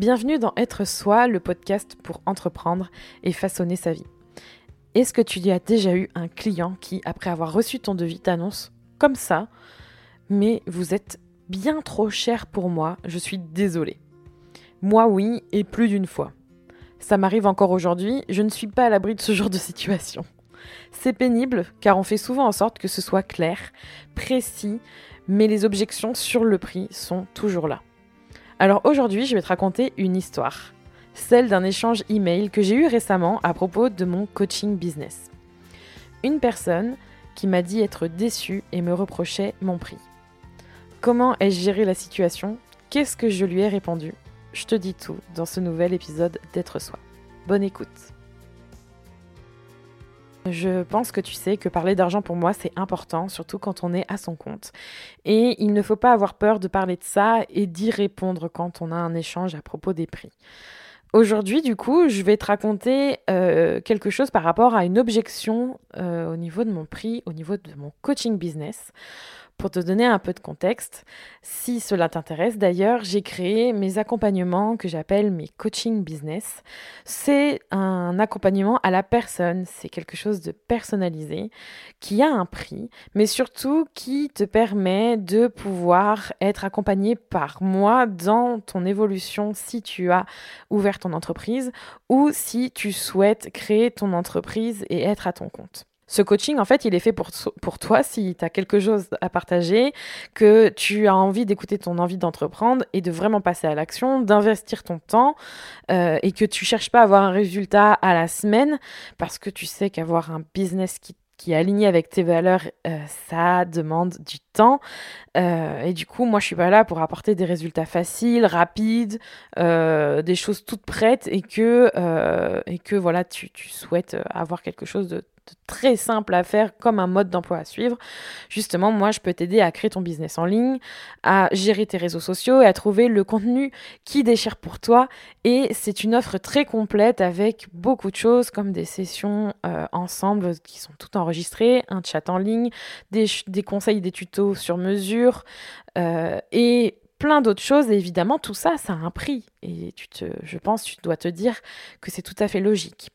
Bienvenue dans Être Soi, le podcast pour entreprendre et façonner sa vie. Est-ce que tu y as déjà eu un client qui, après avoir reçu ton devis, t'annonce comme ça, mais vous êtes bien trop cher pour moi, je suis désolée. Moi oui, et plus d'une fois. Ça m'arrive encore aujourd'hui, je ne suis pas à l'abri de ce genre de situation. C'est pénible car on fait souvent en sorte que ce soit clair, précis, mais les objections sur le prix sont toujours là. Alors aujourd'hui, je vais te raconter une histoire, celle d'un échange email que j'ai eu récemment à propos de mon coaching business. Une personne qui m'a dit être déçue et me reprochait mon prix. Comment ai-je géré la situation? Qu'est-ce que je lui ai répondu? Je te dis tout dans ce nouvel épisode d'être soi. Bonne écoute. Je pense que tu sais que parler d'argent pour moi c'est important, surtout quand on est à son compte. Et il ne faut pas avoir peur de parler de ça et d'y répondre quand on a un échange à propos des prix. Aujourd'hui, du coup, je vais te raconter euh, quelque chose par rapport à une objection euh, au niveau de mon prix, au niveau de mon coaching business. Pour te donner un peu de contexte, si cela t'intéresse d'ailleurs, j'ai créé mes accompagnements que j'appelle mes coaching business. C'est un accompagnement à la personne, c'est quelque chose de personnalisé qui a un prix, mais surtout qui te permet de pouvoir être accompagné par moi dans ton évolution si tu as ouvert ton entreprise ou si tu souhaites créer ton entreprise et être à ton compte. Ce coaching, en fait, il est fait pour, pour toi si tu as quelque chose à partager, que tu as envie d'écouter ton envie d'entreprendre et de vraiment passer à l'action, d'investir ton temps euh, et que tu cherches pas à avoir un résultat à la semaine parce que tu sais qu'avoir un business qui qui est aligné avec tes valeurs, euh, ça demande du temps. Euh, et du coup, moi, je suis pas là pour apporter des résultats faciles, rapides, des choses toutes prêtes et que, et que voilà, tu, tu souhaites avoir quelque chose de très simple à faire comme un mode d'emploi à suivre. Justement, moi, je peux t'aider à créer ton business en ligne, à gérer tes réseaux sociaux et à trouver le contenu qui déchire pour toi. Et c'est une offre très complète avec beaucoup de choses comme des sessions euh, ensemble qui sont toutes enregistrées, un chat en ligne, des, conseils, des tutos sur mesure euh, et plein d'autres choses. Et évidemment, tout ça, ça a un prix. Et tu te, je pense, tu dois te dire que c'est tout à fait logique.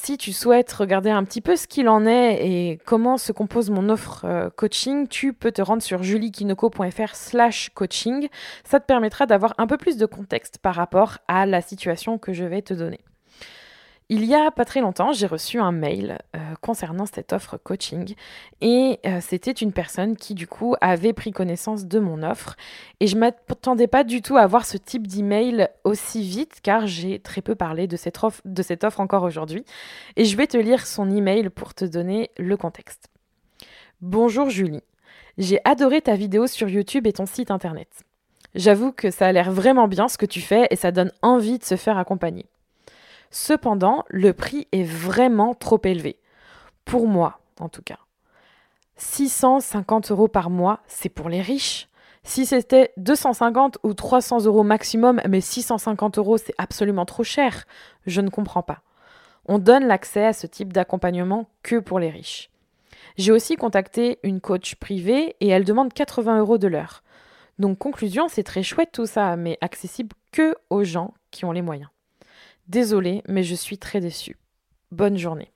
Si tu souhaites regarder un petit peu ce qu'il en est et comment se compose mon offre euh, coaching, tu peux te rendre sur juliekinoko.fr slash coaching. Ça te permettra d'avoir un peu plus de contexte par rapport à la situation que je vais te donner. Il y a pas très longtemps, j'ai reçu un mail euh, concernant cette offre coaching et euh, c'était une personne qui du coup avait pris connaissance de mon offre et je m'attendais pas du tout à avoir ce type d'email aussi vite car j'ai très peu parlé de cette offre, de cette offre encore aujourd'hui et je vais te lire son email pour te donner le contexte. Bonjour Julie, j'ai adoré ta vidéo sur YouTube et ton site internet. J'avoue que ça a l'air vraiment bien ce que tu fais et ça donne envie de se faire accompagner. Cependant, le prix est vraiment trop élevé. Pour moi, en tout cas. 650 euros par mois, c'est pour les riches. Si c'était 250 ou 300 euros maximum, mais 650 euros, c'est absolument trop cher. Je ne comprends pas. On donne l'accès à ce type d'accompagnement que pour les riches. J'ai aussi contacté une coach privée et elle demande 80 euros de l'heure. Donc conclusion, c'est très chouette tout ça, mais accessible que aux gens qui ont les moyens. Désolée, mais je suis très déçue. Bonne journée.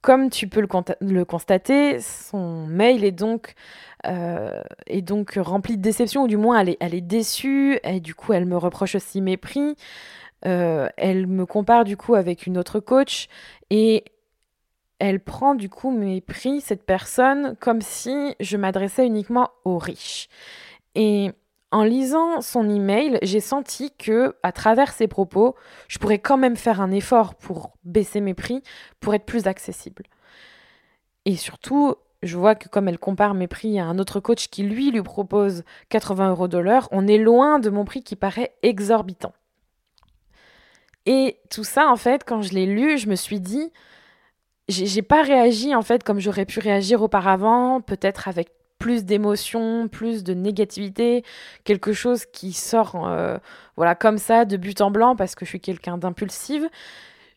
Comme tu peux le, constater, son mail est donc, euh, donc rempli de déception, ou du moins elle est, déçue, et du coup elle me reproche aussi mes prix. Euh, elle me compare du coup avec une autre coach, et elle prend du coup mes prix, cette personne, comme si je m'adressais uniquement aux riches. Et en lisant son email, j'ai senti que, à travers ses propos, je pourrais quand même faire un effort pour baisser mes prix, pour être plus accessible. Et surtout, je vois que comme elle compare mes prix à un autre coach qui, lui, lui propose 80 euros de l'heure, on est loin de mon prix qui paraît exorbitant. Et tout ça, en fait, quand je l'ai lu, je me suis dit, j'ai pas réagi, en fait, comme j'aurais pu réagir auparavant, peut-être avec plus d'émotions, plus de négativité, quelque chose qui sort euh, voilà comme ça de but en blanc parce que je suis quelqu'un d'impulsive.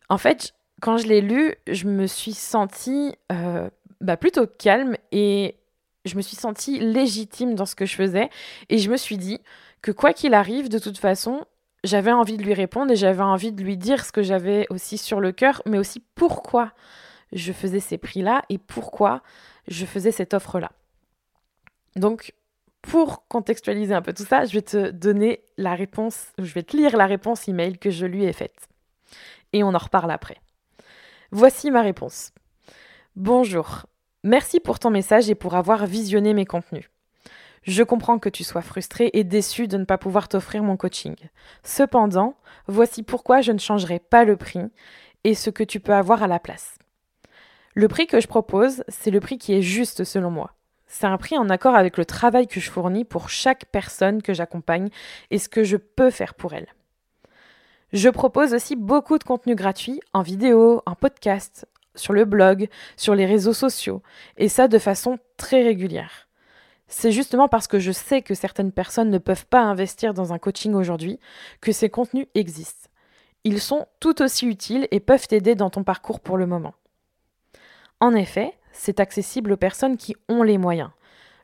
En fait, quand je l'ai lu, je me suis sentie euh, bah, plutôt calme et je me suis sentie légitime dans ce que je faisais et je me suis dit que quoi qu'il arrive, de toute façon, j'avais envie de lui répondre et j'avais envie de lui dire ce que j'avais aussi sur le cœur, mais aussi pourquoi je faisais ces prix-là et pourquoi je faisais cette offre-là. Donc, pour contextualiser un peu tout ça, je vais te donner la réponse, je vais te lire la réponse email que je lui ai faite. Et on en reparle après. Voici ma réponse. Bonjour. Merci pour ton message et pour avoir visionné mes contenus. Je comprends que tu sois frustré et déçu de ne pas pouvoir t'offrir mon coaching. Cependant, voici pourquoi je ne changerai pas le prix et ce que tu peux avoir à la place. Le prix que je propose, c'est le prix qui est juste selon moi. C'est un prix en accord avec le travail que je fournis pour chaque personne que j'accompagne et ce que je peux faire pour elle. Je propose aussi beaucoup de contenu gratuit en vidéo, en podcast, sur le blog, sur les réseaux sociaux, et ça de façon très régulière. C'est justement parce que je sais que certaines personnes ne peuvent pas investir dans un coaching aujourd'hui que ces contenus existent. Ils sont tout aussi utiles et peuvent t'aider dans ton parcours pour le moment. En effet, c'est accessible aux personnes qui ont les moyens.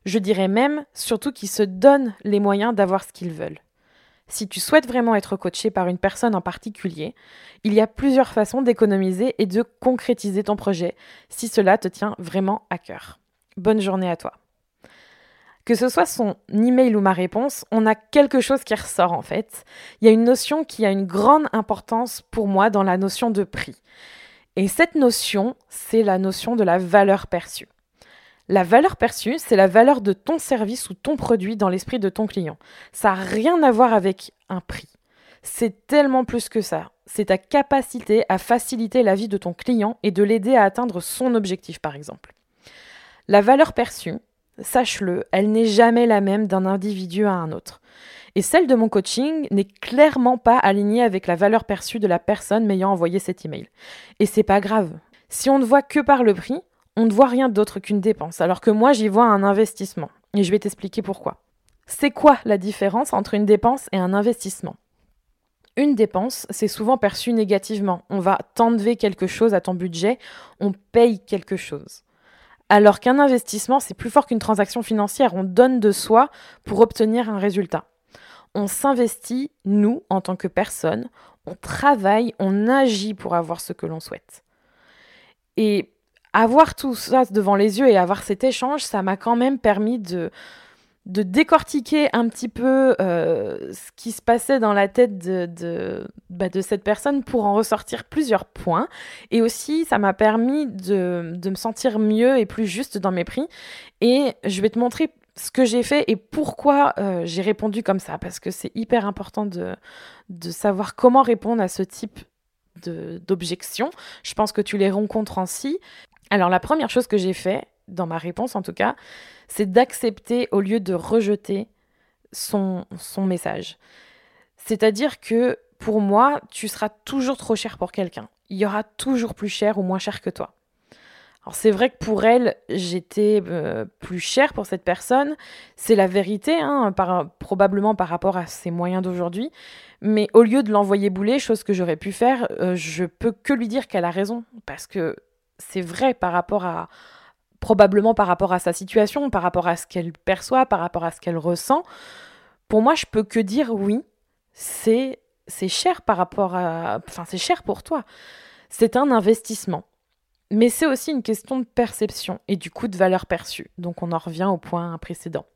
Je dirais même surtout qui se donnent les moyens d'avoir ce qu'ils veulent. Si tu souhaites vraiment être coaché par une personne en particulier, il y a plusieurs façons d'économiser et de concrétiser ton projet si cela te tient vraiment à cœur. Bonne journée à toi. Que ce soit son email ou ma réponse, on a quelque chose qui ressort en fait. Il y a une notion qui a une grande importance pour moi dans la notion de prix. Et cette notion, c'est la notion de la valeur perçue. La valeur perçue, c'est la valeur de ton service ou ton produit dans l'esprit de ton client. Ça n'a rien à voir avec un prix. C'est tellement plus que ça. C'est ta capacité à faciliter la vie de ton client et de l'aider à atteindre son objectif, par exemple. La valeur perçue, sache-le, elle n'est jamais la même d'un individu à un autre. Et celle de mon coaching n'est clairement pas alignée avec la valeur perçue de la personne m'ayant envoyé cet email. Et c'est pas grave. Si on ne voit que par le prix, on ne voit rien d'autre qu'une dépense, alors que moi j'y vois un investissement. Et je vais t'expliquer pourquoi. C'est quoi la différence entre une dépense et un investissement? Une dépense, c'est souvent perçu négativement. On va t'enlever quelque chose à ton budget, on paye quelque chose. Alors qu'un investissement, c'est plus fort qu'une transaction financière. On donne de soi pour obtenir un résultat on s'investit, nous, en tant que personne, on travaille, on agit pour avoir ce que l'on souhaite. Et avoir tout ça devant les yeux et avoir cet échange, ça m'a quand même permis de, de décortiquer un petit peu euh, ce qui se passait dans la tête de, bah, de, cette personne pour en ressortir plusieurs points. Et aussi, ça m'a permis de, de, me sentir mieux et plus juste dans mes prix. Et je vais te montrer ce que j'ai fait et pourquoi euh, j'ai répondu comme ça, parce que c'est hyper important de, de savoir comment répondre à ce type d'objection. Je pense que tu les rencontres ainsi. Alors la première chose que j'ai fait, dans ma réponse en tout cas, c'est d'accepter au lieu de rejeter son, son message. C'est-à-dire que pour moi, tu seras toujours trop cher pour quelqu'un. Il y aura toujours plus cher ou moins cher que toi. C'est vrai que pour elle, j'étais euh, plus chère pour cette personne. C'est la vérité, hein, probablement par rapport à ses moyens d'aujourd'hui. Mais au lieu de l'envoyer bouler, chose que j'aurais pu faire, euh, je peux que lui dire qu'elle a raison. Parce que c'est vrai par rapport à probablement par rapport à sa situation, par rapport à ce qu'elle perçoit, par rapport à ce qu'elle ressent. Pour moi, je peux que dire oui, c'est cher par rapport à enfin c'est cher pour toi. C'est un investissement. Mais c'est aussi une question de perception et du coup de valeur perçue. Donc on en revient au point précédent.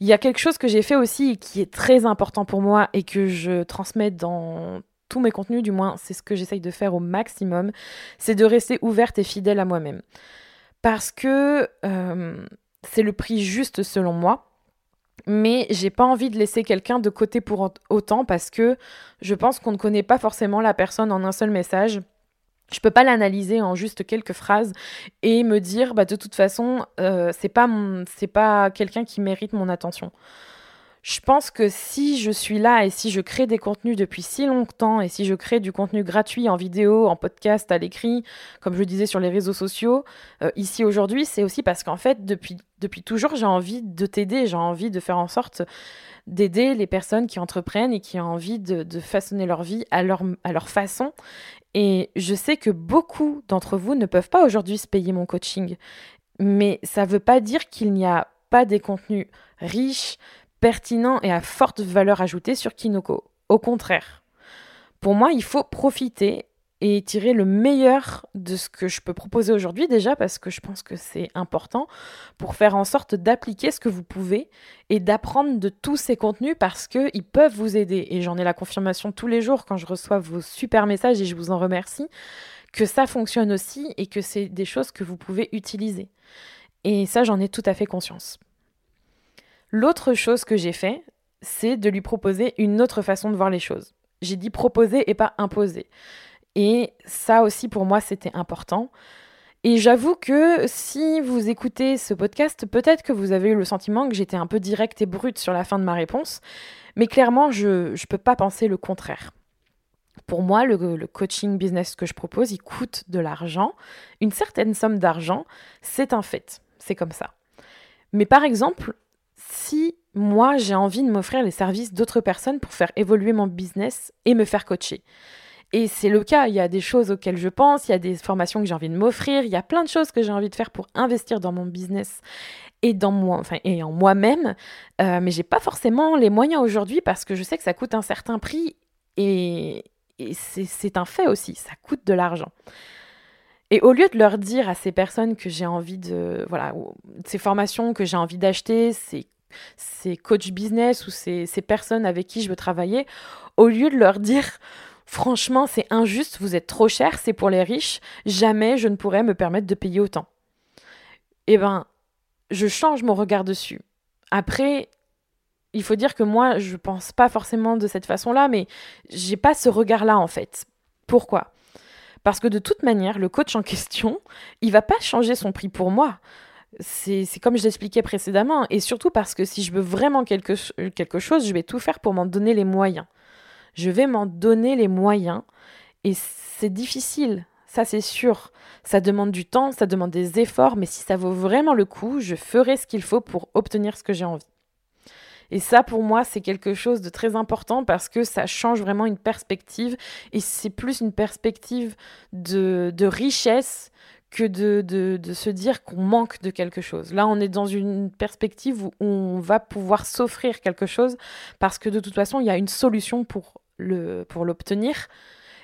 Il y a quelque chose que j'ai fait aussi qui est très important pour moi et que je transmets dans tous mes contenus, du moins c'est ce que j'essaye de faire au maximum, c'est de rester ouverte et fidèle à moi-même. Parce que euh, c'est le prix juste selon moi, mais j'ai pas envie de laisser quelqu'un de côté pour autant parce que je pense qu'on ne connaît pas forcément la personne en un seul message je peux pas l'analyser en juste quelques phrases et me dire bah de toute façon euh, c'est pas c'est pas quelqu'un qui mérite mon attention. Je pense que si je suis là et si je crée des contenus depuis si longtemps et si je crée du contenu gratuit en vidéo, en podcast, à l'écrit, comme je disais sur les réseaux sociaux, euh, ici aujourd'hui, c'est aussi parce qu'en fait, depuis, depuis toujours, j'ai envie de t'aider, j'ai envie de faire en sorte d'aider les personnes qui entreprennent et qui ont envie de, de façonner leur vie à leur, à leur façon. Et je sais que beaucoup d'entre vous ne peuvent pas aujourd'hui se payer mon coaching. Mais ça ne veut pas dire qu'il n'y a pas des contenus riches, pertinents et à forte valeur ajoutée sur Kinoko. Au contraire. Pour moi, il faut profiter et tirer le meilleur de ce que je peux proposer aujourd'hui déjà parce que je pense que c'est important pour faire en sorte d'appliquer ce que vous pouvez et d'apprendre de tous ces contenus parce qu'ils peuvent vous aider. Et j'en ai la confirmation tous les jours quand je reçois vos super messages et je vous en remercie que ça fonctionne aussi et que c'est des choses que vous pouvez utiliser. Et ça, j'en ai tout à fait conscience. L'autre chose que j'ai fait, c'est de lui proposer une autre façon de voir les choses. J'ai dit proposer et pas imposer. Et ça aussi, pour moi, c'était important. Et j'avoue que si vous écoutez ce podcast, peut-être que vous avez eu le sentiment que j'étais un peu directe et brute sur la fin de ma réponse, mais clairement, je ne peux pas penser le contraire. Pour moi, le, coaching business que je propose, il coûte de l'argent, une certaine somme d'argent, c'est un fait, c'est comme ça. Mais par exemple, si moi j'ai envie de m'offrir les services d'autres personnes pour faire évoluer mon business et me faire coacher, et c'est le cas, il y a des choses auxquelles je pense, il y a des formations que j'ai envie de m'offrir, il y a plein de choses que j'ai envie de faire pour investir dans mon business et dans moi, enfin et en moi-même, euh, mais j'ai pas forcément les moyens aujourd'hui parce que je sais que ça coûte un certain prix et, et c'est un fait aussi, ça coûte de l'argent. Et au lieu de leur dire à ces personnes que j'ai envie de, voilà, ces formations que j'ai envie d'acheter, ces, ces coachs business ou ces, ces personnes avec qui je veux travailler, au lieu de leur dire Franchement, c'est injuste, vous êtes trop cher, c'est pour les riches, jamais je ne pourrais me permettre de payer autant. Eh ben, je change mon regard dessus. Après, il faut dire que moi, je pense pas forcément de cette façon-là, mais j'ai pas ce regard-là en fait. Pourquoi? Parce que de toute manière, le coach en question, il va pas changer son prix pour moi. C'est comme je l'expliquais précédemment, et surtout parce que si je veux vraiment quelque, quelque chose, je vais tout faire pour m'en donner les moyens je vais m'en donner les moyens. Et c'est difficile, ça c'est sûr. Ça demande du temps, ça demande des efforts, mais si ça vaut vraiment le coup, je ferai ce qu'il faut pour obtenir ce que j'ai envie. Et ça, pour moi, c'est quelque chose de très important parce que ça change vraiment une perspective et c'est plus une perspective de, de richesse que de, de, de se dire qu'on manque de quelque chose. Là, on est dans une perspective où on va pouvoir s'offrir quelque chose parce que de toute façon, il y a une solution pour le, pour l'obtenir.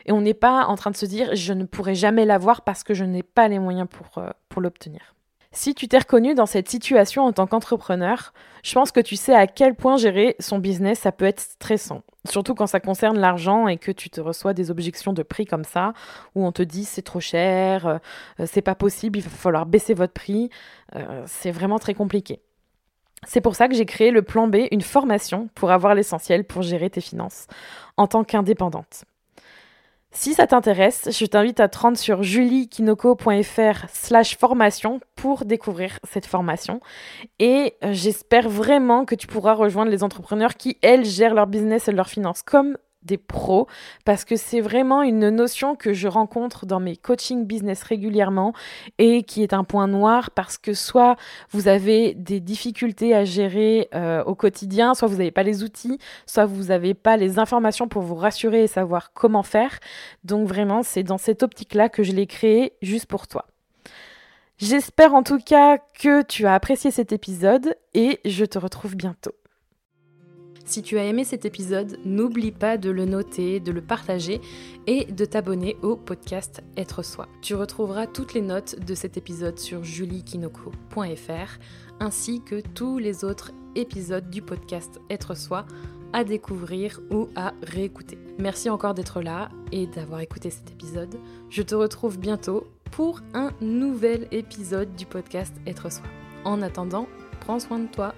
Et on n'est pas en train de se dire je ne pourrai jamais l'avoir parce que je n'ai pas les moyens pour, euh, pour l'obtenir. Si tu t'es reconnu dans cette situation en tant qu'entrepreneur, je pense que tu sais à quel point gérer son business, ça peut être stressant. Surtout quand ça concerne l'argent et que tu te reçois des objections de prix comme ça, où on te dit c'est trop cher, euh, c'est pas possible, il va falloir baisser votre prix. Euh, c'est vraiment très compliqué. C'est pour ça que j'ai créé le plan B, une formation pour avoir l'essentiel pour gérer tes finances en tant qu'indépendante. Si ça t'intéresse, je t'invite à te rendre sur juliekinoko.fr slash formation pour découvrir cette formation. Et euh, j'espère vraiment que tu pourras rejoindre les entrepreneurs qui, elles, gèrent leur business et leurs finances comme des pros parce que c'est vraiment une notion que je rencontre dans mes coaching business régulièrement et qui est un point noir parce que soit vous avez des difficultés à gérer euh, au quotidien, soit vous n'avez pas les outils, soit vous n'avez pas les informations pour vous rassurer et savoir comment faire. Donc vraiment, c'est dans cette optique-là que je l'ai créé juste pour toi. J'espère en tout cas que tu as apprécié cet épisode et je te retrouve bientôt. Si tu as aimé cet épisode, n'oublie pas de le noter, de le partager et de t'abonner au podcast Être Soi. Tu retrouveras toutes les notes de cet épisode sur juliekinoko.fr ainsi que tous les autres épisodes du podcast Être Soi à découvrir ou à réécouter. Merci encore d'être là et d'avoir écouté cet épisode. Je te retrouve bientôt pour un nouvel épisode du podcast Être Soi. En attendant, prends soin de toi